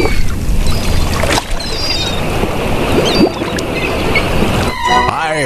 you.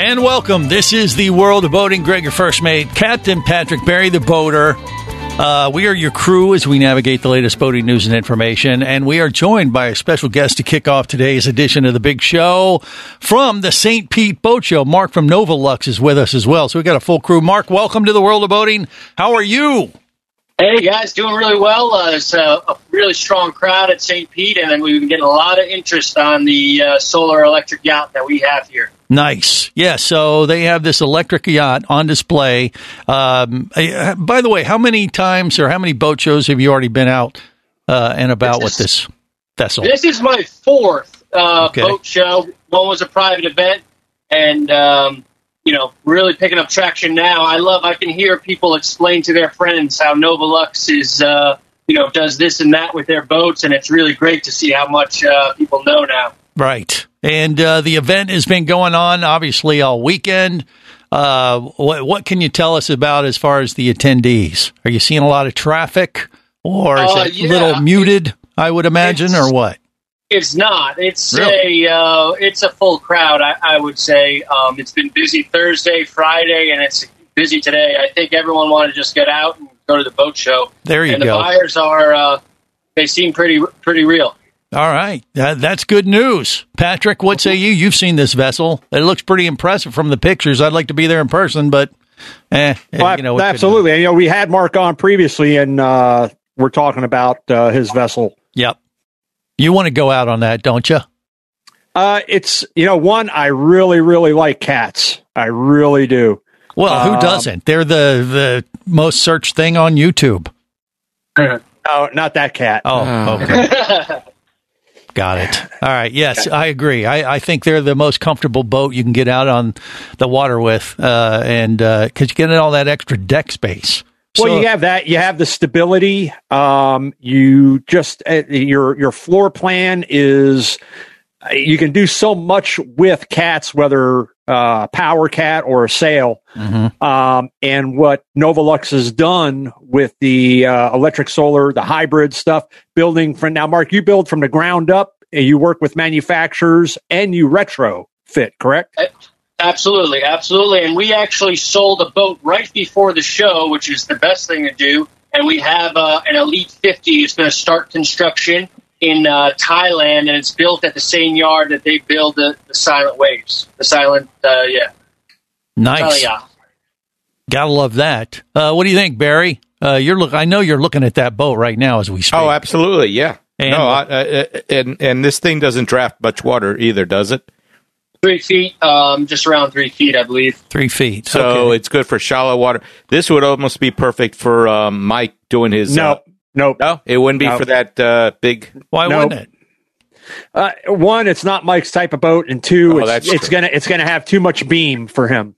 And welcome. This is the world of boating. Greg, your first mate, Captain Patrick Barry, the boater. Uh, we are your crew as we navigate the latest boating news and information. And we are joined by a special guest to kick off today's edition of the big show from the St. Pete Boat Show. Mark from Novaluxe is with us as well. So we've got a full crew. Mark, welcome to the world of boating. How are you? Hey guys, doing really well. Uh, it's a, a really strong crowd at St. Pete, and we've been getting a lot of interest on the uh, solar electric yacht that we have here. Nice. Yeah. So they have this electric yacht on display. Um, by the way, how many times or how many boat shows have you already been out uh, and about with this vessel? This is my fourth uh, Okay. boat show. One was a private event, and um, you know, really picking up traction now. I love. I can hear people explain to their friends how Novaluxe is, uh, you know, does this and that with their boats, and it's really great to see how much uh, people know now. Right. And uh, the event has been going on obviously all weekend. Uh, what, what can you tell us about as far as the attendees? Are you seeing a lot of traffic or is Uh, it a yeah. little muted, I would imagine, It's- or what? It's not. It's Really? a uh, it's a full crowd. I, I would say um, it's been busy Thursday, Friday, and it's busy today. I think everyone wanted to just get out and go to the boat show. There you and go. the buyers are uh, they seem pretty pretty real. All right. That, that's good news. Patrick, what say you? You've seen this vessel. It looks pretty impressive from the pictures. I'd like to be there in person, but eh, Well, you know, absolutely. And, you know, we had Mark on previously, and uh, we're talking about uh, his vessel. Yep. You want to go out on that, don't you? Uh, it's you know, one I really, really like cats. I really do. Well, who Um, doesn't? They're the the most searched thing on YouTube. Oh, not that cat. Oh, okay. Got it. All right. Yes, I agree. I, I think they're the most comfortable boat you can get out on the water with, uh, and because you get in all that extra deck space. Well, you have that. You have the stability. Um, you just uh, your your floor plan is uh, you can do so much with cats, whether uh, power cat or a sail. Mhm. Um, and what Novaluxe has done with the uh, electric solar, the hybrid stuff, building from now, Mark, you build from the ground up. and You work with manufacturers and you retrofit, correct? Absolutely, absolutely. And we actually sold a boat right before the show, which is the best thing to do. And we have uh, an Elite 50 is going to start construction in uh, Thailand, and it's built at the same yard that they build the, the Silent Waves. The Silent, uh, yeah. nice. Oh, yeah. Gotta love that. Uh, what do you think, Barry? Uh, you're look. I know you're looking at that boat right now as we speak. Oh, absolutely, yeah. And- no, I, uh, and and this thing doesn't draft much water either, does it? Three feet, um, just around three feet, I believe. Three feet. So Okay. it's good for shallow water. This would almost be perfect for um, Mike doing his. No, uh, no, no, it wouldn't be No. for that uh, big. Why no. wouldn't it? Uh, one, it's not Mike's type of boat, and two, Oh, it's, it's gonna it's gonna have too much beam for him.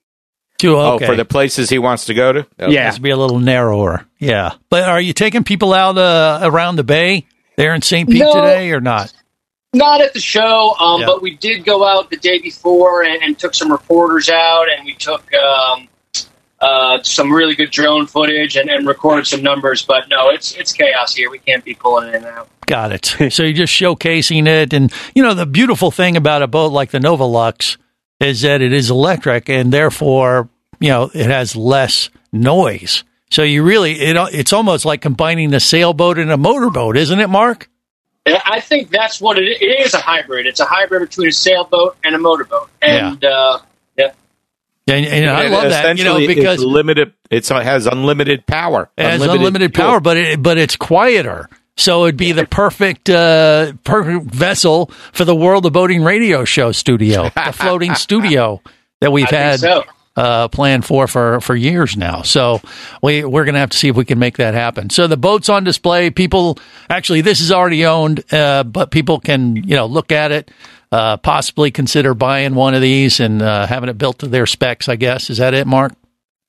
Too, Oh, okay. for the places he wants to go to. Oh. Yeah. Has to be a little narrower. Yeah. But are you taking people out uh, around the bay there in St. Pete No. today or not? Not at the show, um, Yeah. but we did go out the day before and, and took some reporters out, and we took um, uh, some really good drone footage and, and recorded some numbers. But no, it's it's chaos here. We can't be pulling it in and out. Got it. so you're just showcasing it. And, you know, the beautiful thing about a boat like the Novaluxe is that it is electric and therefore, you know, it has less noise. So you really, it, it's almost like combining a sailboat and a motorboat, isn't it, Mark? I think that's what it is. It is a hybrid. It's a hybrid between a sailboat and a motorboat. And uh, And, and I love that, you know, because it's limited. It's, it has unlimited power. It has unlimited, fuel. power, but it, but it's quieter. So it'd be the perfect uh, perfect vessel for the World of Boating radio show studio, the floating studio that we've I had so. uh, planned for for for years now. So we we're going to have to see if we can make that happen. So the boat's on display. People actually, this is already owned, uh, but people can you know look at it. Uh, possibly consider buying one of these and uh, having it built to their specs. I guess is that it, Mark?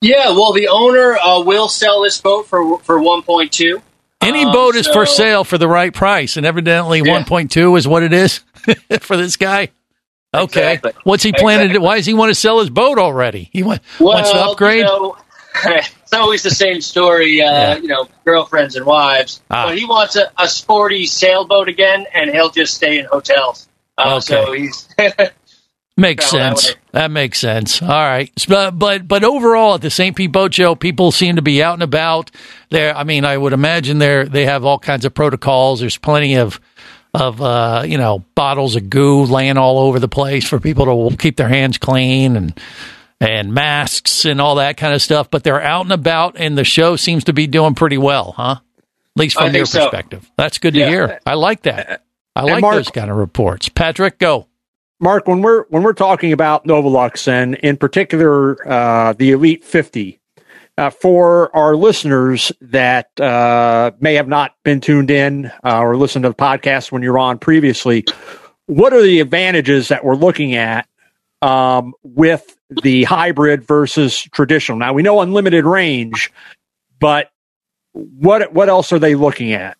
Yeah. Well, the owner uh, will sell this boat for for one point two. Any Um, boat is for sale for the right price, and evidently Yeah. 1.2 is what it is for this guy. Okay, Exactly. what's he planning to? Exactly. Why does he want to sell his boat already? He want, wants to upgrade. You know, it's always the same story. Uh, Yeah. You know, girlfriends and wives. Ah. But he wants a, a sporty sailboat again, and he'll just stay in hotels. Uh, Okay. So he's Makes Well, that sense. That makes sense. All right, but but but overall, at the St. Pete Boat Show, people seem to be out and about. There, I mean, I would imagine they they have all kinds of protocols. There's plenty of of uh, you know bottles of goo laying all over the place for people to keep their hands clean and and masks and all that kind of stuff. But they're out and about, and the show seems to be doing pretty well, huh? At least from your so. perspective. That's good to hear. I like that. I like Mark- those kind of reports. Patrick, go. Mark, when we're when we're talking about Novaluxe and in particular uh, the Elite 50, uh, for our listeners that uh, may have not been tuned in uh, or listened to the podcast when you're on previously, what are the advantages that we're looking at um, with the hybrid versus traditional? Now we know unlimited range, but what what else are they looking at?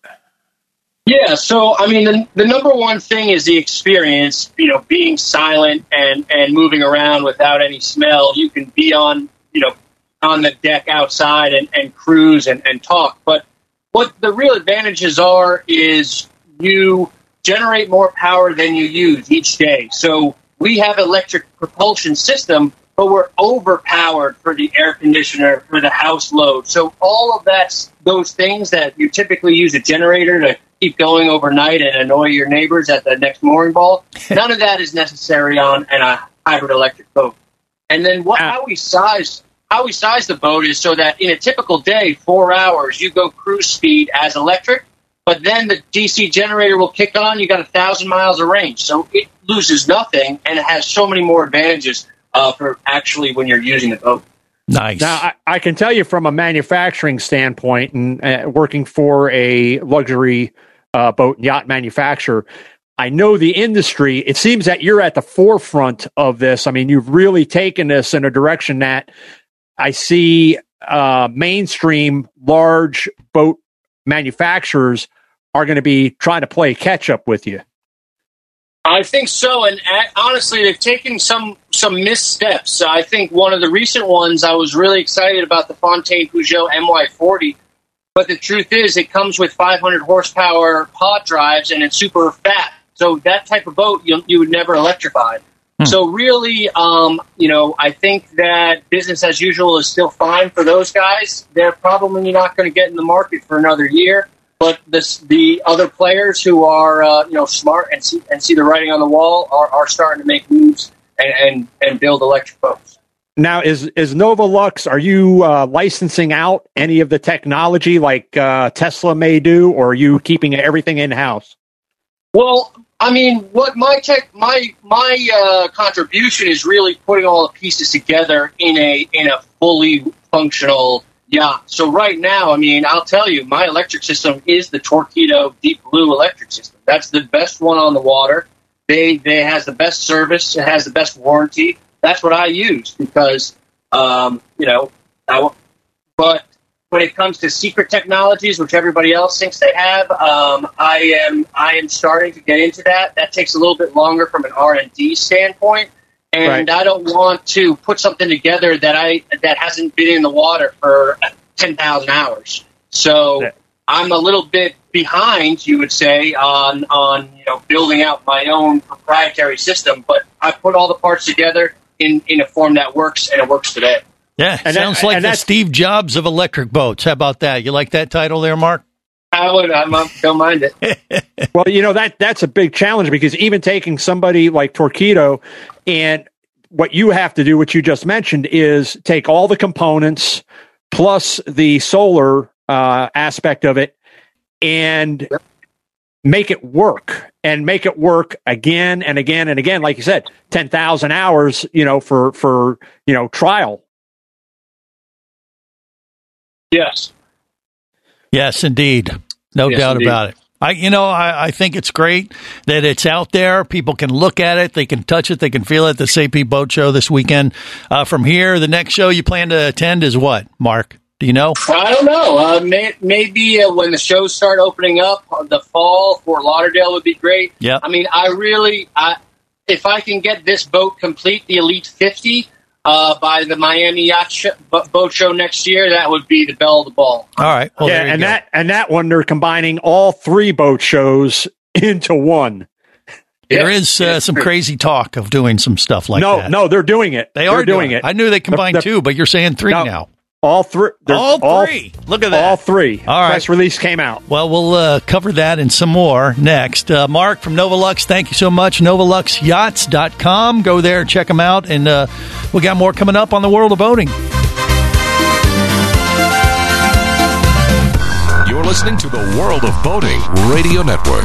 Yeah, so I mean, the, the number one thing is the experience. You know, being silent and and moving around without any smell. You can be on, you know, on the deck outside and, and cruise and, and talk. But what the real advantages are is you generate more power than you use each day. So we have electric propulsion system, but we're overpowered for the air conditioner, for the house load. So all of that's those things that you typically use a generator to keep going overnight and annoy your neighbors at the next mooring ball. None of that is necessary on an, a hybrid electric boat. And then what, how we size how we size the boat is so that in a typical day, four hours, you go cruise speed as electric, but then the DC generator will kick on. You got a thousand miles of range, so it loses nothing, and it has so many more advantages uh, for actually when you're using the boat. Nice. Now, I, I can tell you from a manufacturing standpoint and uh, working for a luxury uh, boat and yacht manufacturer, I know the industry. It seems that you're at the forefront of this. I mean, you've really taken this in a direction that I see uh, mainstream large boat manufacturers are going to be trying to play catch up with you. I think so, and honestly, they've taken some some missteps. I think one of the recent ones, I was really excited about the Fountaine Pajot MY40, but the truth is, it comes with 500 horsepower pod drives and it's super fat. So that type of boat you, you would never electrify. So really, um, you know, I think that business as usual is still fine for those guys. They're probably not going to get in the market for another year. But this, the other players who are, uh, you know, smart and see, and see the writing on the wall are, are starting to make moves and, and, and build electric boats. Now, is is Novaluxe? Are you uh, licensing out any of the technology like uh, Tesla may do, or are you keeping everything in house? Well, I mean, what my tech, my my uh, contribution is really putting all the pieces together in a in a fully functional yacht. So right now, I mean, I'll tell you, my electric system is the Torqeedo Deep Blue electric system. That's the best one on the water. They they has the best service. It has the best warranty. That's what I use because um, you know. I, but when it comes to secret technologies, which everybody else thinks they have, um, I am I am starting to get into that. That takes a little bit longer from an R and D standpoint, and Right. I don't want to put something together that I that hasn't been in the water for ten thousand hours. So Yeah. I'm a little bit behind, you would say, on on you know building out my own proprietary system. But I put all the parts together in in a form that works, and it works today. Yeah, And sounds that- like and the Steve Jobs of electric boats. How about that? You like that title there, Mark? I would I don't mind it. Well, you know that that's a big challenge because even taking somebody like Torqeedo and what you have to do, what you just mentioned, is take all the components plus the solar uh, aspect of it and make it work. And make it work again and again and again. Like you said, 10,000 hours, you know, for, for, you know, trial. Yes. Yes, indeed. No Yes, doubt indeed. about it. I, you know, I, I think it's great that it's out there. People can look at it, they can touch it, they can feel it. The St. Boat Show this weekend. Uh, from here, the next show you plan to attend is what, Mark? Do you know? I don't know. Uh, may, maybe uh, when the shows start opening up, uh, the fall, Fort Lauderdale would be great. Yeah. I mean, I really, I, if I can get this boat complete, the Elite 50, uh, by the Miami Yacht Sh- Boat Show next year, that would be the bell of the ball. All right. Well, yeah. And go. that, and that one, they're combining all three boat shows into one. there Yeah. is uh, some crazy talk of doing some stuff like no, that. no, no, they're doing it. They They're are doing it. I knew they combined The- the- two, but you're saying three No. now. All three. they're- All three. Look at that. All three. All right. Press release came out. Well, we'll uh, cover that and some more next. Uh, Mark from Novaluxe, thank you so much. NovaluxeYachts.com. Go there, check them out. And uh, we got more coming up on the world of boating. You're listening to the World of Boating Radio Network.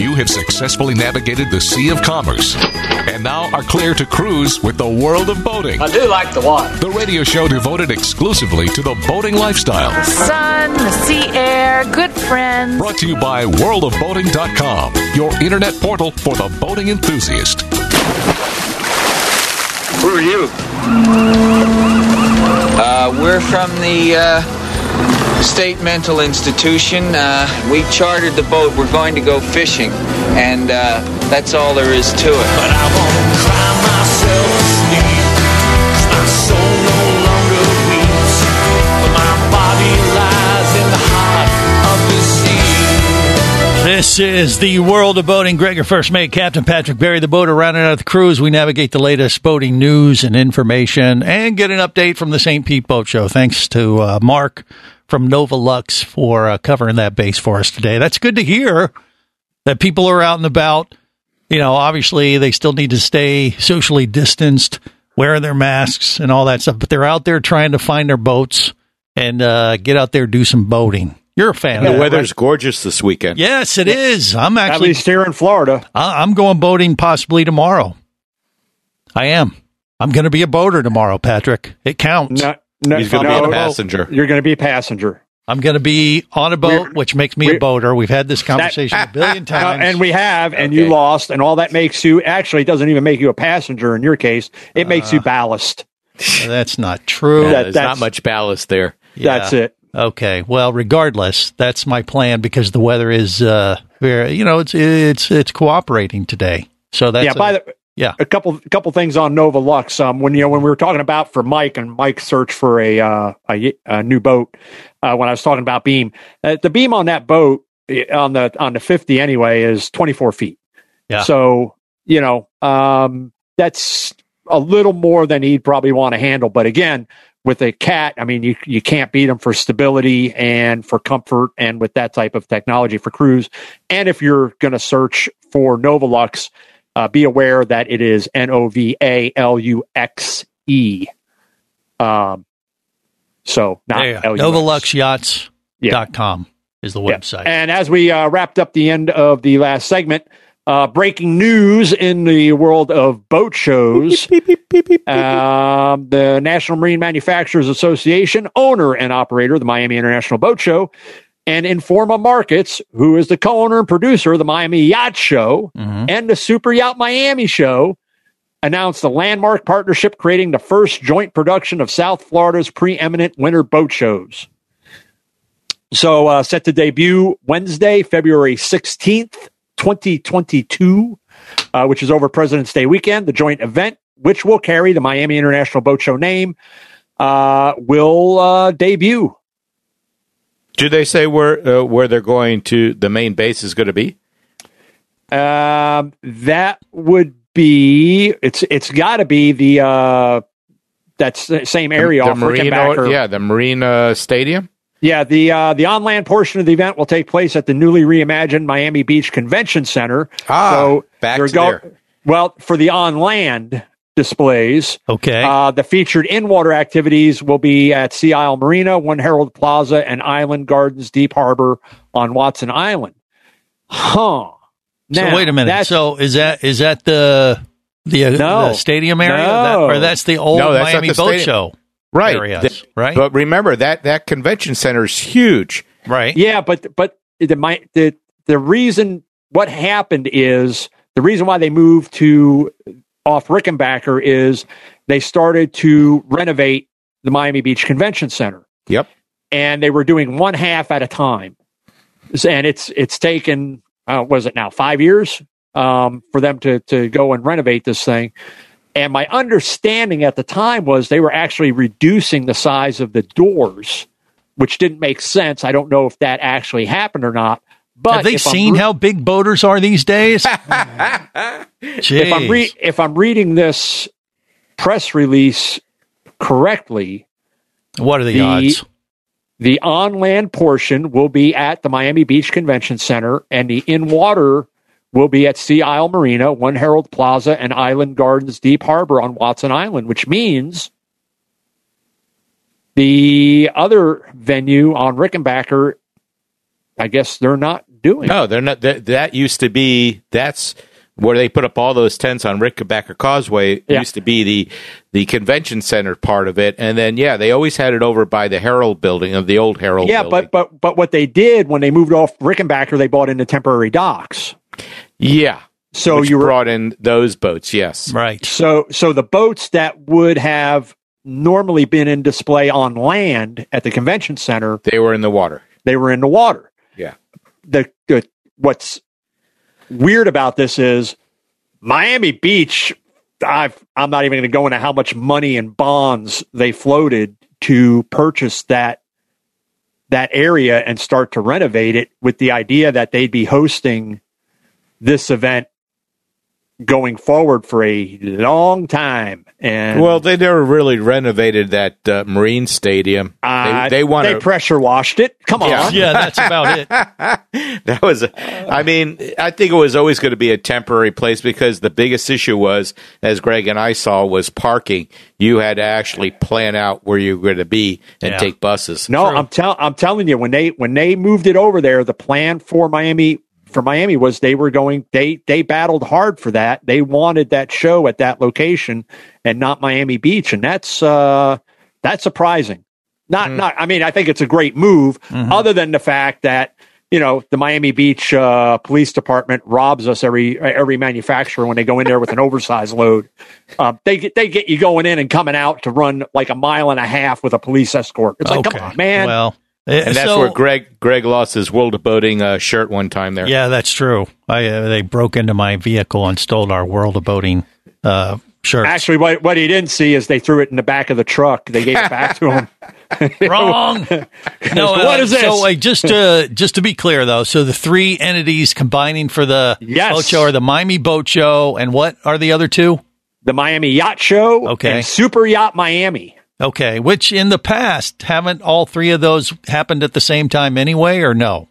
You have successfully navigated the Sea of Commerce and now are clear to cruise with the world of boating. I do like the water. The radio show devoted exclusively to the boating lifestyle. The sun, the sea air, good friends. Brought to you by worldofboating.com, your internet portal for the boating enthusiast. Who are you? Uh, we're from the uh, State Mental Institution. Uh, we chartered the boat. We're going to go fishing, and uh, that's all there is to it. But I won't cry myself asleep. 'cause my soul no longer weeps. But my body lies in the heart of the sea. This is the world of boating. Greg, your first mate, Captain Patrick Barry, the boater, rounding out the cruise. We navigate the latest boating news and information and get an update from the St. Pete Boat Show. Thanks to uh, Mark from Novaluxe for uh, covering that base for us today. That's good to hear that people are out and about. You know, obviously they still need to stay socially distanced, wearing their masks and all that stuff, but they're out there trying to find their boats and uh, get out there do some boating. You're a fan The of weather's right? gorgeous this weekend. Yes, it is. I'm At actually least here in Florida. I- I'm going boating possibly tomorrow. I am. I'm going to be a boater tomorrow, Patrick. It counts. No, no, He's gonna no, be a passenger. You're going to be a passenger. I'm going to be on a boat, which makes me a boater. We've had this conversation a billion Uh, times. and we have, and you lost, and all that makes you actually it doesn't even make you a passenger in your case. It makes Uh, you ballast. That's not true. Yeah, That- there's that's- not much ballast there. That's it. Okay. Well, regardless, that's my plan because the weather is, uh, very, you know, it's it's it's cooperating today. So that's yeah. a- by the yeah. a couple a couple things on Novaluxe. Um, when you know when we were talking about for Mike and Mike search for a uh, a, a new boat. Uh, when I was talking about beam, uh, the beam on that boat eh, on the on the fifty anyway is twenty four feet. Yeah. So you know um, that's a little more than he'd probably want to handle. But again, with a cat, I mean you you can't beat him for stability and for comfort and with that type of technology for cruise. And if you're going to search for Novaluxe, uh, be aware that it is N O V A L U X E. Um, so not There you go. L-U-X. NovaluxeYachts.com is the Yeah. website. And as we uh, wrapped up the end of the last segment, uh, breaking news in the world of boat shows. um, the National Marine Manufacturers Association, owner and operator of the Miami International Boat Show, and Informa Markets, who is the co owner and producer of the Miami Yacht Show and the Super Yacht Miami Show, announced a landmark partnership creating the first joint production of South Florida's preeminent winter boat shows. So, uh, set to debut Wednesday, February 16th, 2022, uh, which is over President's Day weekend. The joint event, which will carry the Miami International Boat Show name, uh, will uh, debut. Do they say where uh, where they're going to? The main base is going to be. Um, that would be it's it's got to be the uh, that's the same area the Marine, Rickenbacker. yeah, the Marine uh, Stadium. Yeah, the uh, the on land portion of the event will take place at the newly reimagined Miami Beach Convention Center. Ah, so back to there. Well, for the on land displays, okay, uh, the featured in water activities will be at Sea Isle Marina, One Herald Plaza, and Island Gardens Deep Harbor on Watson Island. Huh. so Now, wait a minute. that's- So is that is that the the, uh, No. the stadium area, No. That- or that's the old No, that's Miami the Boat stadium. Show Right, areas, Th- right? But remember that that convention center is huge. right. Yeah, but but the my the the reason what happened is the reason why they moved to off Rickenbacker is they started to renovate the Miami Beach Convention Center, Yep. and they were doing one half at a time, and it's it's taken uh, was it now five years um, for them to to go and renovate this thing. And my understanding at the time was they were actually reducing the size of the doors, which didn't make sense. I don't know if that actually happened or not. But Have they seen re- how big boaters are these days? if I'm re- if I'm reading this press release correctly, what are the, the- odds? the on land portion will be at the Miami Beach Convention Center, and the in water will be at Sea Isle Marina, One Herald Plaza, and Island Gardens Deep Harbor on Watson Island, which means the other venue on Rickenbacker, I guess they're not doing. No, they're not. That, that used to be. That's where they put up all those tents on Rickenbacker Causeway. Yeah. Used to be the the convention center part of it, and then yeah, they always had it over by the Herald building of the old Herald. Yeah, building. but but but what they did when they moved off Rickenbacker, they bought into temporary docks. yeah. So Which you were brought in those boats. Yes. Right. So so the boats that would have normally been in display on land at the convention center, They were in the water. they were in the water. Yeah. The, the what's weird about this is Miami Beach. I've, I'm not even going to go into how much money and bonds they floated to purchase that that area and start to renovate it with the idea that they'd be hosting this event going forward for a long time. And Well, they never really renovated that uh, Marine Stadium. uh, they they want they to. pressure washed it. Come on. Yeah. Yeah, that's about it. that was. a- I mean, I think it was always going to be a temporary place because the biggest issue was, as Greg and I saw, was parking. You had to actually plan out where you were going to be and Yeah. take buses. No, I'm tell I'm telling you when they when they moved it over there, the plan for Miami for Miami was they were going they they battled hard for that. They wanted that show at that location and not Miami Beach, and that's uh that's surprising. Not not. I mean, I think it's a great move. Mm-hmm. Other than the fact that you know the Miami Beach uh, Police Department robs us every every manufacturer when they go in there with an oversized load. Um, they get they get you going in and coming out to run like a mile and a half with a police escort. It's like, come on, man. Well, And that's so- where Greg Greg lost his World of Boating uh, shirt one time there. Yeah, that's true. I uh, they broke into my vehicle and stole our World of Boating uh, shirt. Actually, what what he didn't see is they threw it in the back of the truck. They gave it back to him. Wrong. No, what uh, is this? So, like, just to just to be clear, though, so the three entities combining for the Yes. boat show are the Miami Boat Show, and what are the other two? the Miami Yacht Show Okay. and Super Yacht Miami. Okay, which in the past haven't all three of those happened at the same time anyway, or no?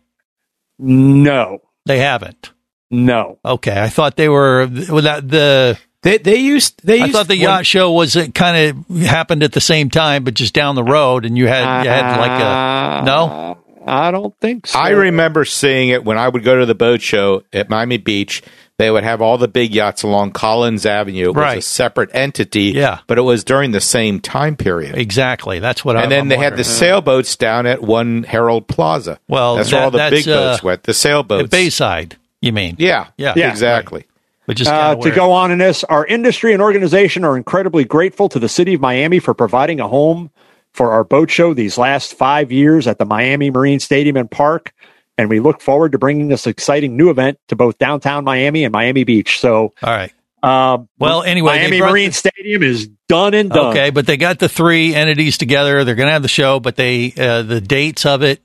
No, They haven't. no. Okay, I thought they were without the. They they used they I thought the when- yacht show was uh, it kind of happened at the same time, but just down the road, and you had you had like a uh, no. I don't think so. I remember seeing it when I would go to the boat show at Miami Beach. They would have all the big yachts along Collins Avenue. It was Right. a separate entity, Yeah. but it was during the same time period. Exactly, that's what. I, and then I'm they had the sailboats down at One Herald Plaza. Well, that's that- where all the that's, big boats uh, went. The sailboats. At Bayside. You mean? yeah, Yeah. Yeah. exactly. Which is Uh, to go on in this, our industry and organization are incredibly grateful to the city of Miami for providing a home for our boat show these last five years at the Miami Marine Stadium and Park. And we look forward to bringing this exciting new event to both downtown Miami and Miami Beach. So, All right. um, Well, anyway, Miami Marine the- Stadium is done and done. Okay, but they got the three entities together. They're going to have the show, but they uh, the dates of it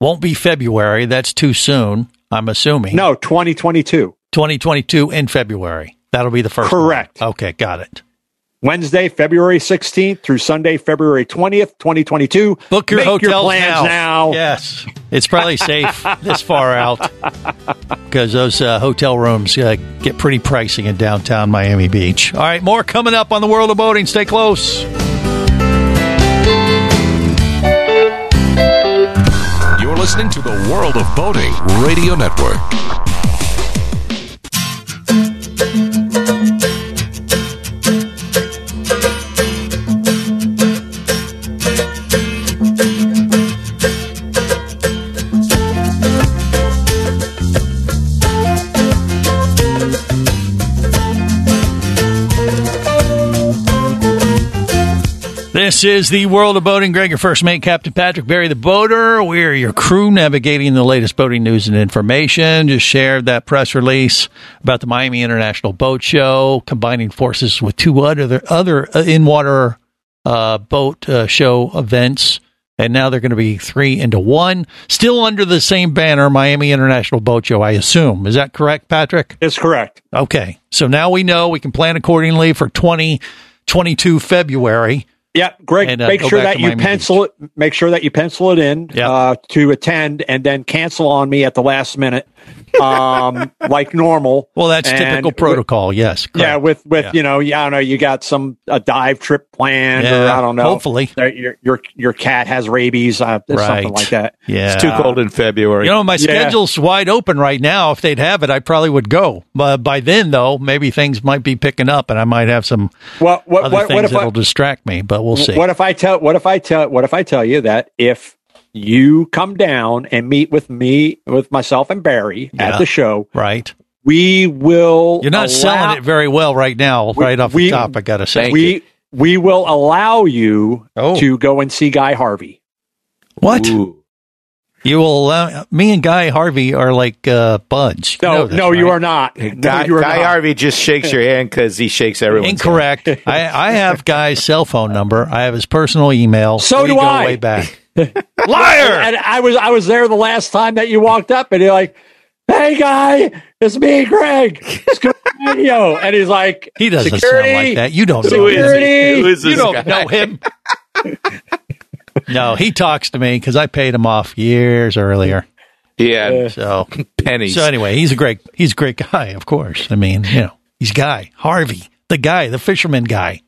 won't be February. That's too soon. I'm assuming. No, 2022. 2022 in February. That'll be the first. one. Correct. Okay, got it. Wednesday, February 16th through Sunday, February 20th, 2022. Book your Make hotels plans now. Yes, it's probably safe this far out because those uh, hotel rooms uh, get pretty pricey in downtown Miami Beach. All right, more coming up on the world of boating. Stay close. You're listening to the World of Boating Radio Network. This is the world of boating. Greg, your first mate, Captain Patrick Barry, the boater. We're your crew navigating the latest boating news and information. Just shared that press release about the Miami International Boat Show, combining forces with two other other uh, in water uh, boat uh, show events. And now they're going to be three into one, still under the same banner, Miami International Boat Show, I assume. Is that correct, Patrick? It's correct. Okay. So now we know we can plan accordingly for 2022 February. Yeah, Greg, And, uh, make sure that you Miami pencil it. Make sure that you pencil it in Yep. uh, to attend, and then cancel on me at the last minute, um, like normal. Well, that's And typical with- protocol. Yes. yeah, with with Yeah. you know, yeah, I don't know, you got some a dive trip planned, or I don't know. hopefully. your your your cat has rabies, uh, something Right. like that. Yeah. It's too cold in February. You know, my Yeah. schedule's wide open right now. If they'd have it, I probably would go. But by then, though, maybe things might be picking up, and I might have some well, what other what, things what if that'll I, distract me. But we'll see. what if I tell what if I tell what if I tell you that if you come down and meet with me with myself and Barry Yeah. at the show, right? we will. You're not allow- selling it very well right now, We- right off we- the top. I got to say. Thank we we will allow you Oh. to go and see Guy Harvey. what? Ooh. You will allow me and Guy Harvey are like uh, buds. You No, know this, no, you are not. Guy, no, you are Guy not. Harvey just shakes your hand because he shakes everyone. Incorrect. I, I have Guy's cell phone number. I have his personal email. So we do go I. way back. Liar! And I was I was there the last time that you walked up, and you're like, "Hey, guy, it's me, Greg. It's good radio." And he's like, He doesn't Security. sound like that. You don't Who know is him. Security. he? Who is You don't guy? know him. no, he talks to me because I paid him off years earlier. Yeah, So, pennies. so anyway, he's a great he's a great guy. Of course, I mean, you know, he's Guy Harvey, the guy, the fisherman guy.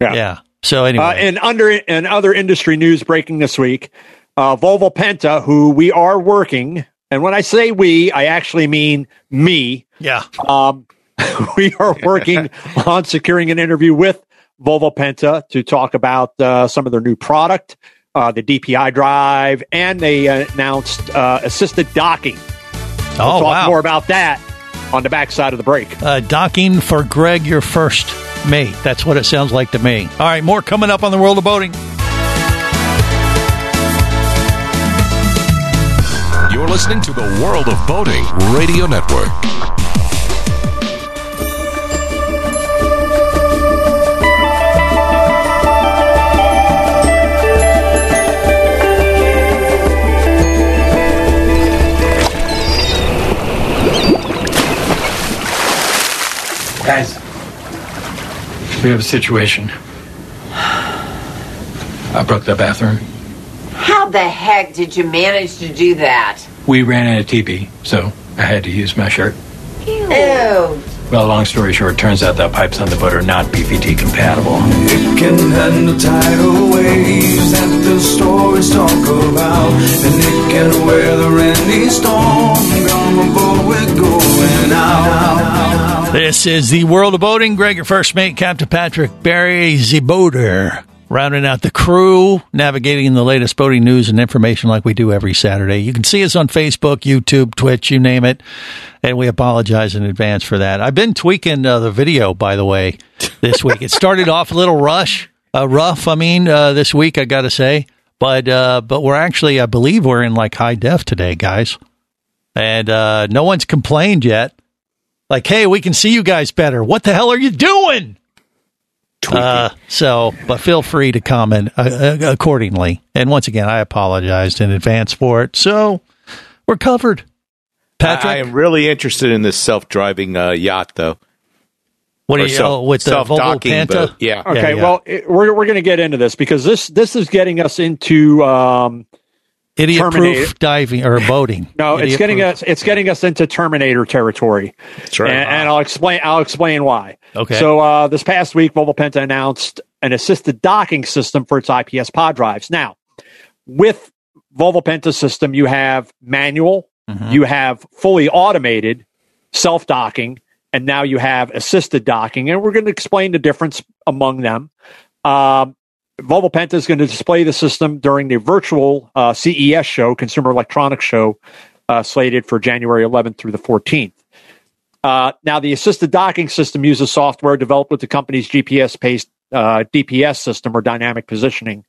Yeah. Yeah. So anyway, Uh, and under and other industry news breaking this week, uh, Volvo Penta, who we are working, and when I say we, I actually mean me. yeah. Um, we are working on securing an interview with Volvo Penta to talk about uh, some of their new product. Uh, the DPI drive, and they announced uh, assisted docking. Oh, we'll talk wow. more about that on the backside of the break. Uh, docking for Greg, your first mate. That's what it sounds like to me. All right, more coming up on the world of boating. You're listening to the World of Boating Radio Network. We have a situation. I broke the bathroom. How the heck did you manage to do that? We ran out of TP, so I had to use my shirt. Ew. Well, long story short, turns out the pipes on the boat are not PVT compatible. It can handle tidal waves that the stories talk about, and it can weather any storm. On the boat we're going out. This is the world of boating. Greg, your first mate, Captain Patrick Barry, the boater, rounding out the crew, navigating the latest boating news and information like we do every Saturday. You can see us on Facebook, YouTube, Twitch, you name it. And we apologize in advance for that. I've been tweaking uh, the video, by the way, this week. it started off a little rush, uh, rough. I mean, uh, this week, I got to say, but uh, but we're actually, I believe, we're in like high def today, guys, and uh, no one's complained yet. Like, hey, we can see you guys better. What the hell are you doing? Uh, so, but feel free to comment uh, uh, accordingly. And once again, I apologized in advance for it. So we're covered. Patrick, I am really interested in this self-driving uh, yacht, though. What Or do you self- oh, with the Volvo self-docking Penta? boat. Yeah. Okay, yeah. well, it, we're we're going to get into this because this this is getting us into um, Idiot Terminator. proof diving or boating. No, it's getting proof. us it's getting us into Terminator territory. That's right. And, and I'll explain I'll explain why. Okay. So uh, this past week, Volvo Penta announced an assisted docking system for its IPS pod drives. Now, with Volvo Penta system, you have manual, Mm-hmm. you have fully automated self docking, and now you have assisted docking. And we're going to explain the difference among them. Um, Volvo Penta is going to display the system during the virtual uh, CES show, Consumer Electronics Show, uh, slated for January 11th through the 14th. Uh, now, the assisted docking system uses software developed with the company's GPS-based uh, DPS system or dynamic positioning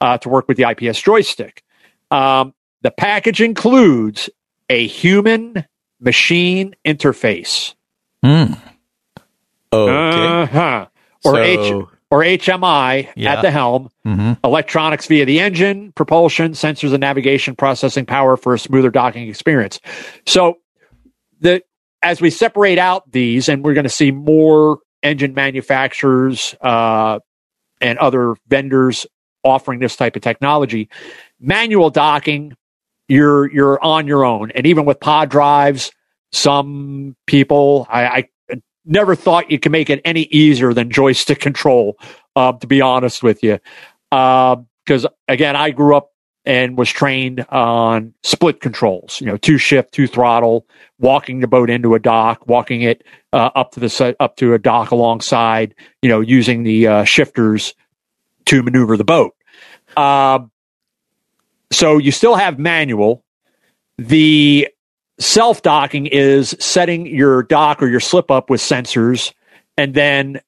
uh, to work with the IPS joystick. Um, the package includes a human machine interface. Hmm. Okay. Uh-huh. Or So- H or HMI Yeah. at the helm, Mhm. electronics via the engine, propulsion, sensors and navigation processing power for a smoother docking experience. So the as we separate out these, and we're going to see more engine manufacturers uh, and other vendors offering this type of technology. Manual docking, you're you're on your own, and even with pod drives, some people I, I never thought you could make it any easier than joystick control. Uh, to be honest with you, because again, I grew up and was trained on split controls. You know, two shift, two throttle, walking the boat into a dock, walking it uh, up to the up to a dock alongside. You know, using the uh, shifters to maneuver the boat. Um, so you still have manual. The self docking is setting your dock or your slip up with sensors, and then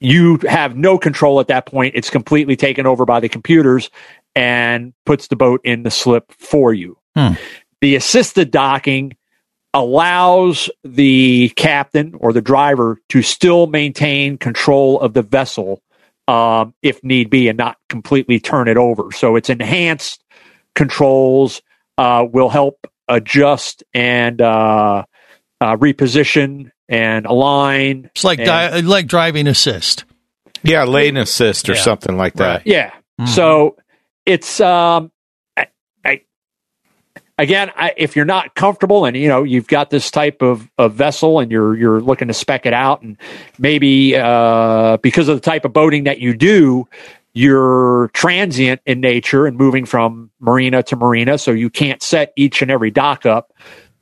you have no control at that point. It's completely taken over by the computers and puts the boat in the slip for you. Hmm. The assisted docking allows the captain or the driver to still maintain control of the vessel um, if need be and not completely turn it over. So it's enhanced controls uh, will help adjust and uh, uh, reposition and align. It's like and- di- like driving assist. Yeah, lane assist or Yeah. something like that. Yeah. So it's um, I, I again, I, if you're not comfortable and you know you've got this type of, of vessel and you're you're looking to spec it out and maybe uh, because of the type of boating that you do, you're transient in nature and moving from marina to marina, so you can't set each and every dock up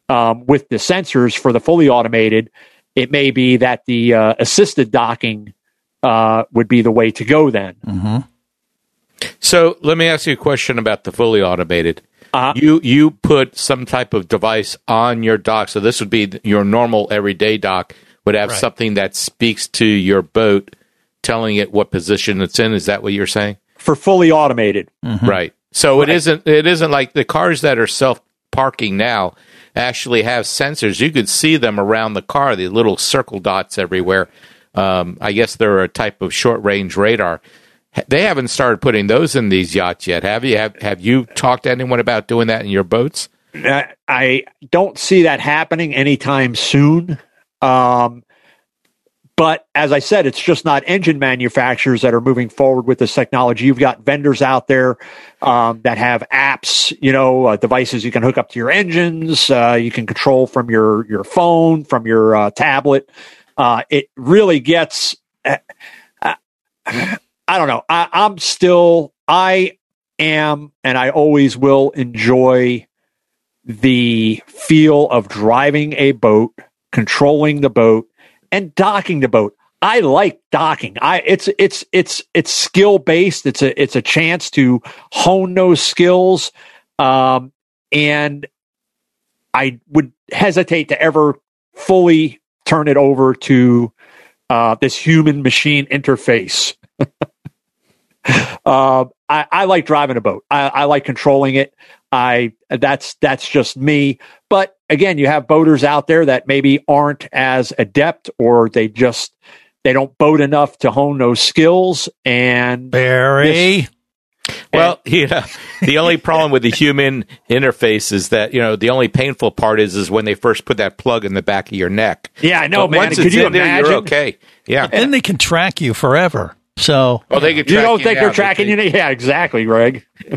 um, with the sensors for the fully automated. It may be that the uh, assisted docking uh, would be the way to go then. Mm-hmm. So let me ask you a question about the fully automated. Uh-huh. You you put some type of device on your dock. So this would be your normal everyday dock would have Right. something that speaks to your boat, telling it what position it's in. Is that what you're saying? For fully automated. Right. So it isn't it isn't like the cars that are self parking now actually have sensors. You could see them around the car, the little circle dots everywhere. Um, I guess they're a type of short range radar. They haven't started putting those in these yachts yet, have you? Have Have you talked to anyone about doing that in your boats? Uh, I don't see that happening anytime soon. Um, but as I said, it's just not engine manufacturers that are moving forward with this technology. You've got vendors out there um, that have apps, you know, uh, devices you can hook up to your engines. Uh, you can control from your your phone, from your uh, tablet. Uh, it really gets. Uh, I don't know. I, I'm still. I am, and I always will enjoy the feel of driving a boat, controlling the boat, and docking the boat. I like docking. I it's it's it's it's skill based. It's a it's a chance to hone those skills, um, and I would hesitate to ever fully turn it over to uh, this human machine interface. uh, I, I like driving a boat. I, I like controlling it. I that's that's just me. But again, you have boaters out there that maybe aren't as adept, or they just they don't boat enough to hone those skills. And Barry, Well, you know, the only problem with the human interface is that you know the only painful part is is when they first put that plug in the back of your neck. Yeah, I know, But man. Once Could it's you in there, imagine? you're okay. Yeah. and they can track you forever. So Well, they can you don't think now. they're They tracking you? Yeah, exactly, Greg.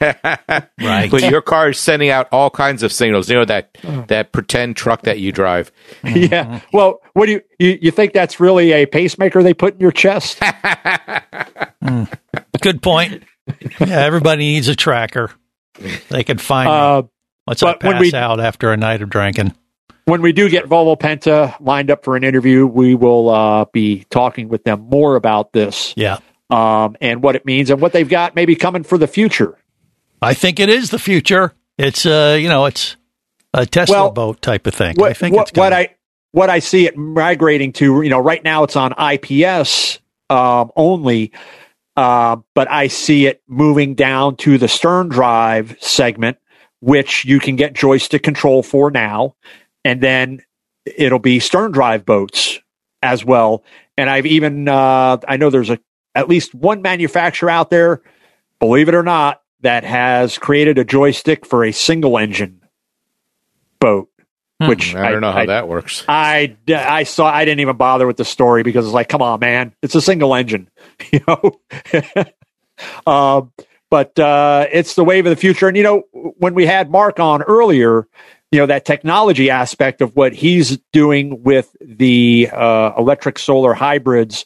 right. But your car is sending out all kinds of signals. You know that that pretend truck that you drive. Yeah. Well, what do you, you you think that's really a pacemaker they put in your chest? Good point. Yeah, everybody needs a tracker. They can find me Uh, once I but when pass we- out after a night of drinking. When we do get Volvo Penta lined up for an interview, we will uh, be talking with them more about this Yeah. um, and what it means and what they've got maybe coming for the future. I think it is the future. It's uh, you know, it's a Tesla Well, boat type of thing. I think what, it's what. I what I see it migrating to, you know, right now it's on IPS um, only, uh, but I see it moving down to the stern drive segment, which you can get joystick control for now, and then it'll be stern drive boats as well. And I've even uh, I know there's a at least one manufacturer out there, believe it or not, that has created a joystick for a single engine boat. Which Hmm. I don't know how that works. I, I saw I didn't even bother with the story because it's like, come on, man, it's a single engine, you know. um, but uh, it's the wave of the future, and you know, when we had Mark on earlier, you know that technology aspect of what he's doing with the uh, electric solar hybrids,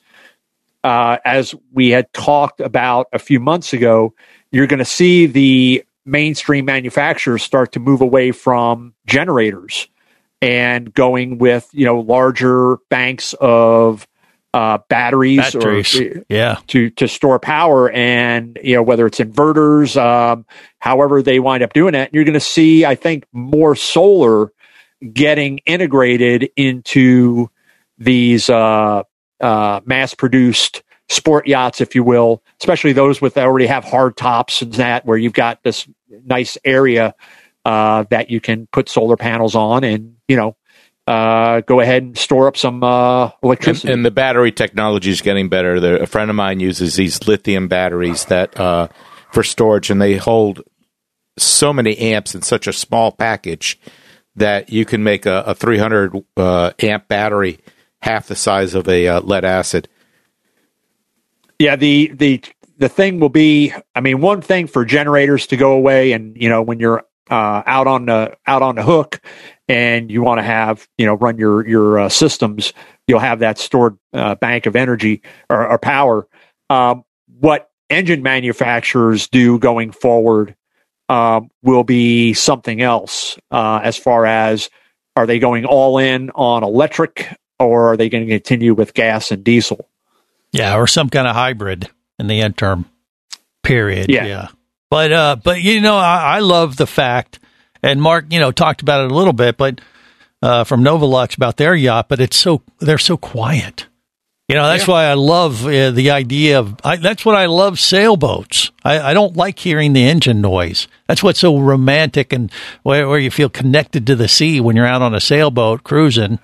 uh, as we had talked about a few months ago, you're going to see the mainstream manufacturers start to move away from generators and going with you know larger banks of uh, batteries, Batteries. or Yeah. to to store power and you know whether it's inverters um, however they wind up doing it you're going to see i think more solar getting integrated into these uh, uh, mass produced sport yachts if you will especially those with that already have hard tops and that where you've got this nice area uh, that you can put solar panels on and you know uh, go ahead and store up some uh, electricity and the battery technology is getting better. The, a friend of mine uses these lithium batteries that uh, for storage, and they hold so many amps in such a small package that you can make a, a 300 uh, amp battery half the size of a uh, lead acid. Yeah, the the the thing will be. I mean, one thing for generators to go away, and you know, when you're uh, out on the out on the hook, and you want to have you know run your your uh, systems, you'll have that stored uh, bank of energy or, or power. Um, what engine manufacturers do going forward um, will be something else. Uh, as far as are they going all in on electric, or are they going to continue with gas and diesel? Yeah, or some kind of hybrid in the interim. Period. Yeah. Yeah. But uh, but you know, I, I love the fact, and Mark, you know, talked about it a little bit, but uh, from Novaluxe about their yacht, but it's so they're so quiet. You know, that's why I love uh, the idea of. I, that's what I love sailboats. I, I don't like hearing the engine noise. That's what's so romantic and where, where you feel connected to the sea when you're out on a sailboat cruising,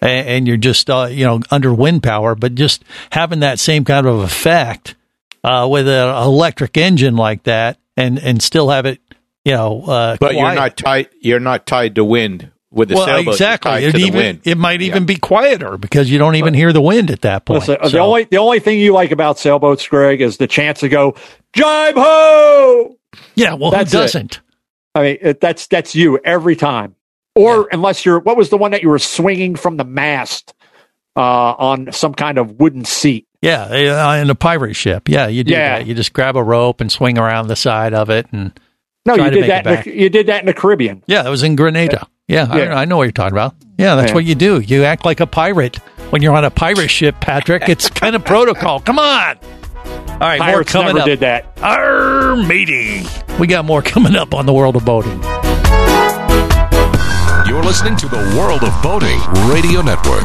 and, and you're just uh, you know under wind power. But just having that same kind of effect uh, with an electric engine like that, and and still have it, you know, uh, But you're not tied. You're not tied to wind with the well, sailboat. exactly. It to the even wind. it might even be quieter because you don't even hear the wind at that point. Listen, the only the only thing you like about sailboats, Greg, is the chance to go jibe ho. Yeah, well, That's who doesn't? I mean, it, that's that's you every time. Or unless you're, what was the one that you were swinging from the mast uh, on some kind of wooden seat? Yeah, uh, in a pirate ship. Yeah, you do Yeah. that. You just grab a rope and swing around the side of it, and No, you did that. In the, you did that in the Caribbean. Yeah, that was in Grenada. Yeah, Yeah. I, I know what you're talking about. Yeah, that's Yeah. what you do. You act like a pirate when you're on a pirate ship, Patrick. It's kind of protocol. Come on. All right, more coming never up. did that. Arr, matey. We got more coming up on the world of boating. You're listening to the World of Boating Radio Network.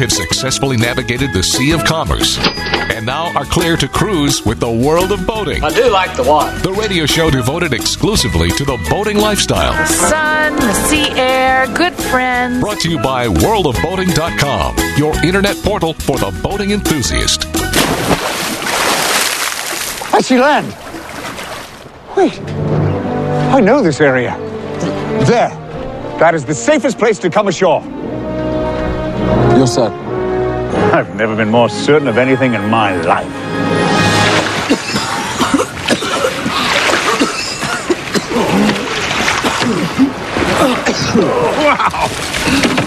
Have successfully navigated the Sea of Commerce and now are clear to cruise with the world of boating. I do like the water. The radio show devoted exclusively to the boating lifestyle. The sun, the sea air, good friends. Brought to you by worldofboating.com, your internet portal for the boating enthusiast. I see land. Wait. I know this area. There. That is the safest place to come ashore. You're certain? I've never been more certain of anything in my life. wow.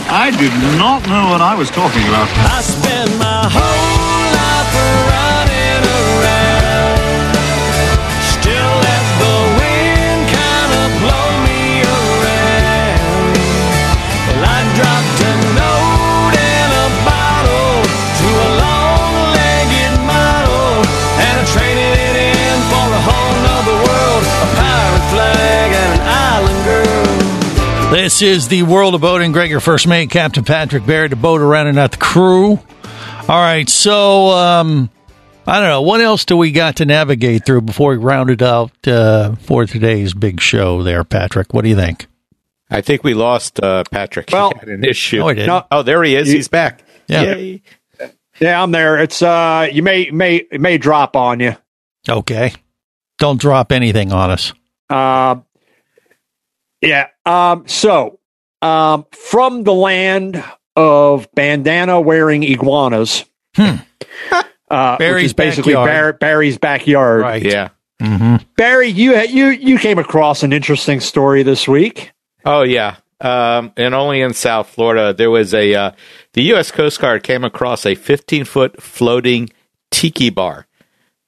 I did not know what I was talking about. I spend my whole This is the world of boating. Greg, your first mate, Captain Patrick Barry, to boat around and not the crew. All right, so um, I don't know. What else do we got to navigate through before we round it out uh, for today's big show there, Patrick? What do you think? I think we lost uh, Patrick. Well- he had an issue. No, I didn't. No. Oh, there he is. You- He's back. Yeah. Yay. Yeah, I'm there. It's uh, you may may may drop on you. Okay. Don't drop anything on us. Uh, yeah. Um, so, um, from the land of bandana wearing iguanas, uh, which Hmm. Barry's is basically backyard. Bar- Barry's backyard. Right. Yeah. Mm-hmm. Barry, you you you came across an interesting story this week. Oh yeah, um, and only in South Florida there was a uh, the U.S. Coast Guard came across a 15 foot floating tiki bar.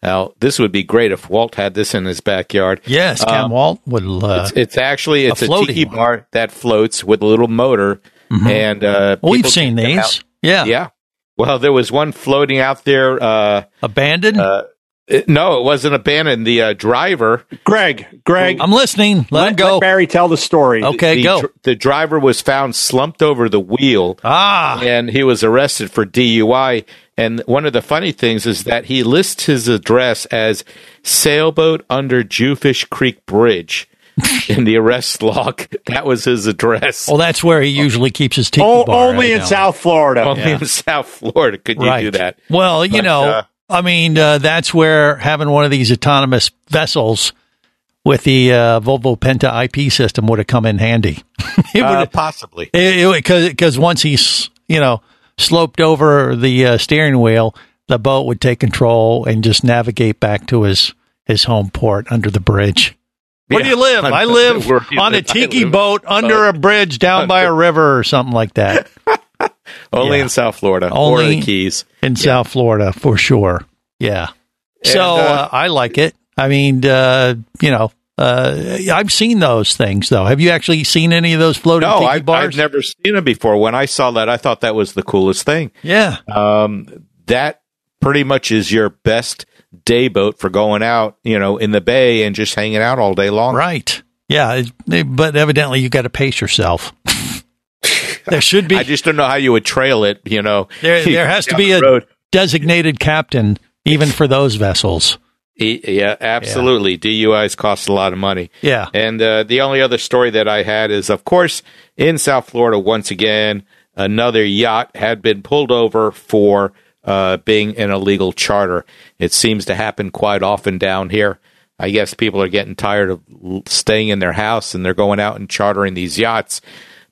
Now this would be great if Walt had this in his backyard. Yes, Cam Um, Walt would. Uh, it's, it's actually it's a a, tiki one. bar that floats with a little motor, and uh, Well, we've seen these. Yeah. yeah. Well, there was one floating out there. Uh, Abandoned? uh, it- no, it wasn't abandoned. The uh, driver, Greg, Greg, I'm listening. Let, him go. let Barry tell the story. Okay, the, go. dr- the driver was found slumped over the wheel. Ah. and he was arrested for DUI. And one of the funny things is that he lists his address as sailboat under Jewfish Creek Bridge in the arrest log. That was his address. Well, that's where he usually keeps his tiki O- bar. only in evidently. South Florida. Only yeah. in South Florida could you right. do that. Well, you know, uh, I mean, uh, that's where having one of these autonomous vessels with the uh, Volvo Penta IP system would have come in handy. it Uh, possibly. because because once he's you know sloped over the uh, steering wheel, the boat would take control and just navigate back to his his home port under the bridge. Where do you live? I live on a tiki boat under a bridge down by a river or something like that. Only Yeah. in South Florida Only- or the Keys. in South Florida for sure. Yeah. So And, uh, uh, I like it. I mean, uh, you know, uh, I've seen those things though. Have you actually seen any of those floating No, tiki I've, bars? I've never seen them before. When I saw that, I thought that was the coolest thing. yeah. um, that pretty much is your best day boat for going out, you know, in the bay and just hanging out all day long. Right. Yeah. it- it- but evidently you got to pace yourself. there should be I just don't know how you would trail it, you know. there. There has to be a road. designated captain even for those vessels. Yeah, absolutely. DUIs cost a lot of money. Yeah. And uh, the only other story that I had is, of course, in South Florida, once again, another yacht had been pulled over for uh, being an illegal charter. It seems to happen quite often down here. I guess people are getting tired of staying in their house and they're going out and chartering these yachts,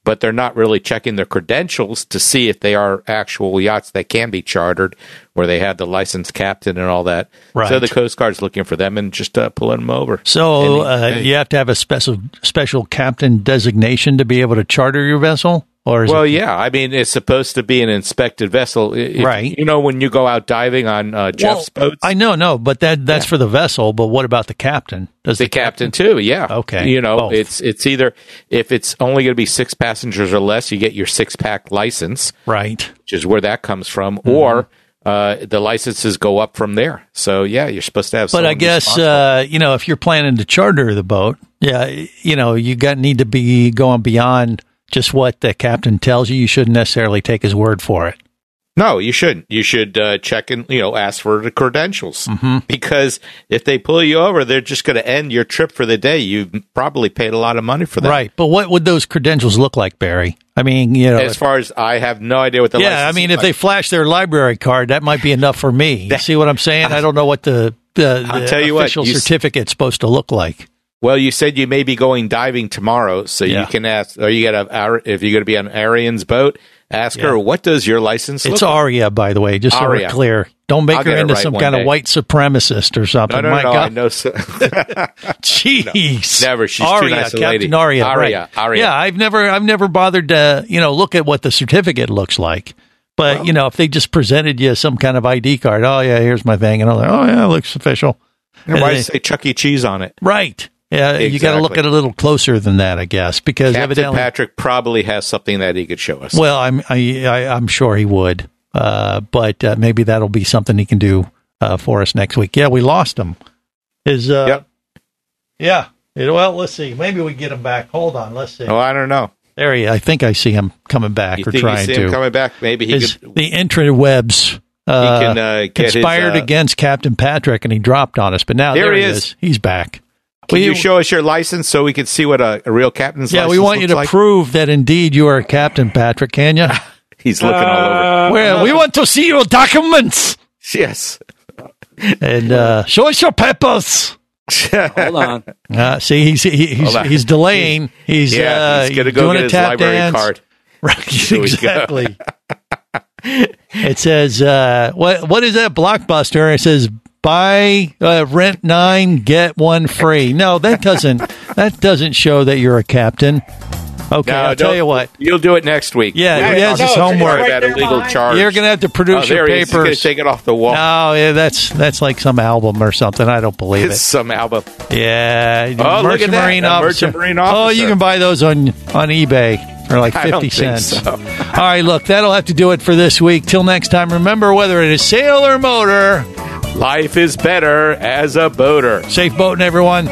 but they're not really checking their credentials to see if they are actual yachts that can be chartered, where they have the licensed captain and all that. Right. So the Coast Guard's looking for them and just uh, pulling them over. So uh, you have to have a special special captain designation to be able to charter your vessel, or is well, it, yeah. I mean, it's supposed to be an inspected vessel, If- Right. You know, when you go out diving on uh, Jeff's Well, boats, I know, no, but that that's for the vessel. But what about the captain? Does the captain too. Yeah. Okay, You know, both. it's it's either if it's only going to be six passengers or less, you get your six pack license, right? which is where that comes from, Mm-hmm. or uh, the licenses go up from there. So yeah, you're supposed to have. But I guess uh, you know if you're planning to charter the boat, yeah, you know you got need to be going beyond just what the captain tells you. You shouldn't necessarily take his word for it. No, you shouldn't. You should uh, check and you know ask for the credentials Mm-hmm. because if they pull you over, they're just going to end your trip for the day. You probably paid a lot of money for that. Right. But what would those credentials look like, Barry? I mean, you know, As far as I have no idea what the yeah, I mean, if they flash their library card, that might be enough for me. You see what I'm saying? I don't know what the, the, the you what, official you s- certificate's supposed to look like. Well, you said you may be going diving tomorrow, so Yeah. you can ask. Are you to if you're going to be on Arian's boat, ask her what does your license It's look like? Aria, by the way, just so Aria. we're clear. Don't make I'll her into right some kind day. of white supremacist or something. No, no, My no, I God. know. So, Jeez. Never. She's too Aria, nice a Captain lady. Aria. Aria, right. Aria. Yeah, I've never, I've never bothered to, you know, look at what the certificate looks like. But you know, if they just presented you some kind of ID card, oh yeah, here's my thing, and I'm like, oh yeah, it looks official. why And does they- say Chuck E. Cheese on it? right? Yeah, you got to look at it a little closer than that, I guess, because Captain evidently, Patrick probably has something that he could show us. well, I'm, I, I, I'm sure he would, uh, but uh, maybe that'll be something he can do uh, for us next week. Yeah, we lost him. Is uh, Yep. yeah. It- well, let's see. Maybe we get him back. Hold on. Let's see. oh, I don't know. There he. I think I see him coming back You or trying see to. him coming back? Maybe he His, could. the interwebs uh, can, uh, get his, conspired uh, against Captain Patrick, and he dropped on us. But now There there, he he is. is. He's back. Can We- you show us your license so we can see what a, a real captain's yeah, license we want you to like? prove that indeed you are a Captain Patrick. Can you? He's looking all over. Well, we want to see your documents. Yes. And uh, show us your papers. Hold on. Uh, see, he's he, he's, Hold on. he's delaying. He's yeah, uh, he's gonna go doing get a his tap library dance. card. Right, Here we go. exactly. it says uh, what what is that blockbuster? It says buy uh, rent nine get one free. No, that doesn't that doesn't show that you're a captain. Okay, No, I'll tell you what. You'll do it next week. Yeah, We're yeah, gonna his homework. About that illegal charge. You're gonna have to produce oh, your there he is. He's gonna papers. take it off the wall. No, yeah, that's that's like some album or something. I don't believe It's it. some album. Yeah, Oh, look at merchant that, marine officer. merchant marine Oh, you can buy those on on eBay for like I don't fifty think cents. so. All right, look, that'll have to do it for this week. Till next time, remember whether it is sail or motor, Life is better as a boater. safe boating, everyone.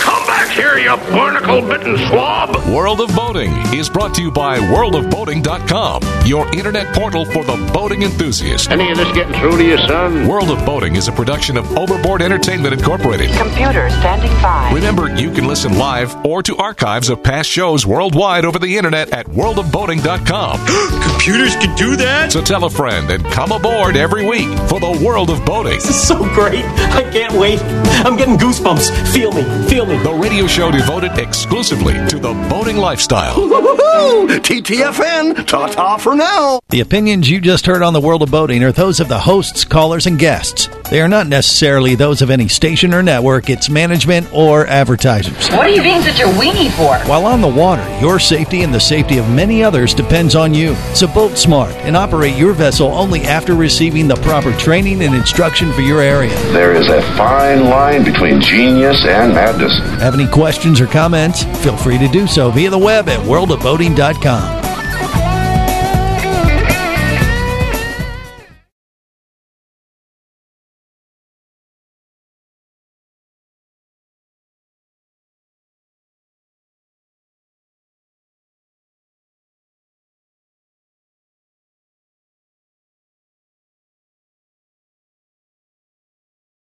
Come back here, you barnacle bitten swab! World of Boating is brought to you by worldofboating.com, your internet portal for the boating enthusiast. Any of this getting through to you, son? World of Boating is a production of Overboard Entertainment Incorporated. Computer standing by. Remember, you can listen live or to archives of past shows worldwide over the internet at worldofboating.com. Computers can do that? So tell a friend and come aboard every week for the world of boating. This is so great. I can't wait. I'm getting goosebumps. Feel me. Feel me. The radio show devoted exclusively to the boating lifestyle. TTFN, ta ta for now. The opinions you just heard on the world of boating are those of the hosts, callers, and guests. They are not necessarily those of any station or network, its management, or advertisers. What are you being such a weenie for? While on the water, your safety and the safety of many others depends on you. So boat smart and operate your vessel only after receiving the proper training and instruction for your area. There is a fine line between genius and madness. Have any questions or comments? Feel free to do so via the web at worldofboating.com.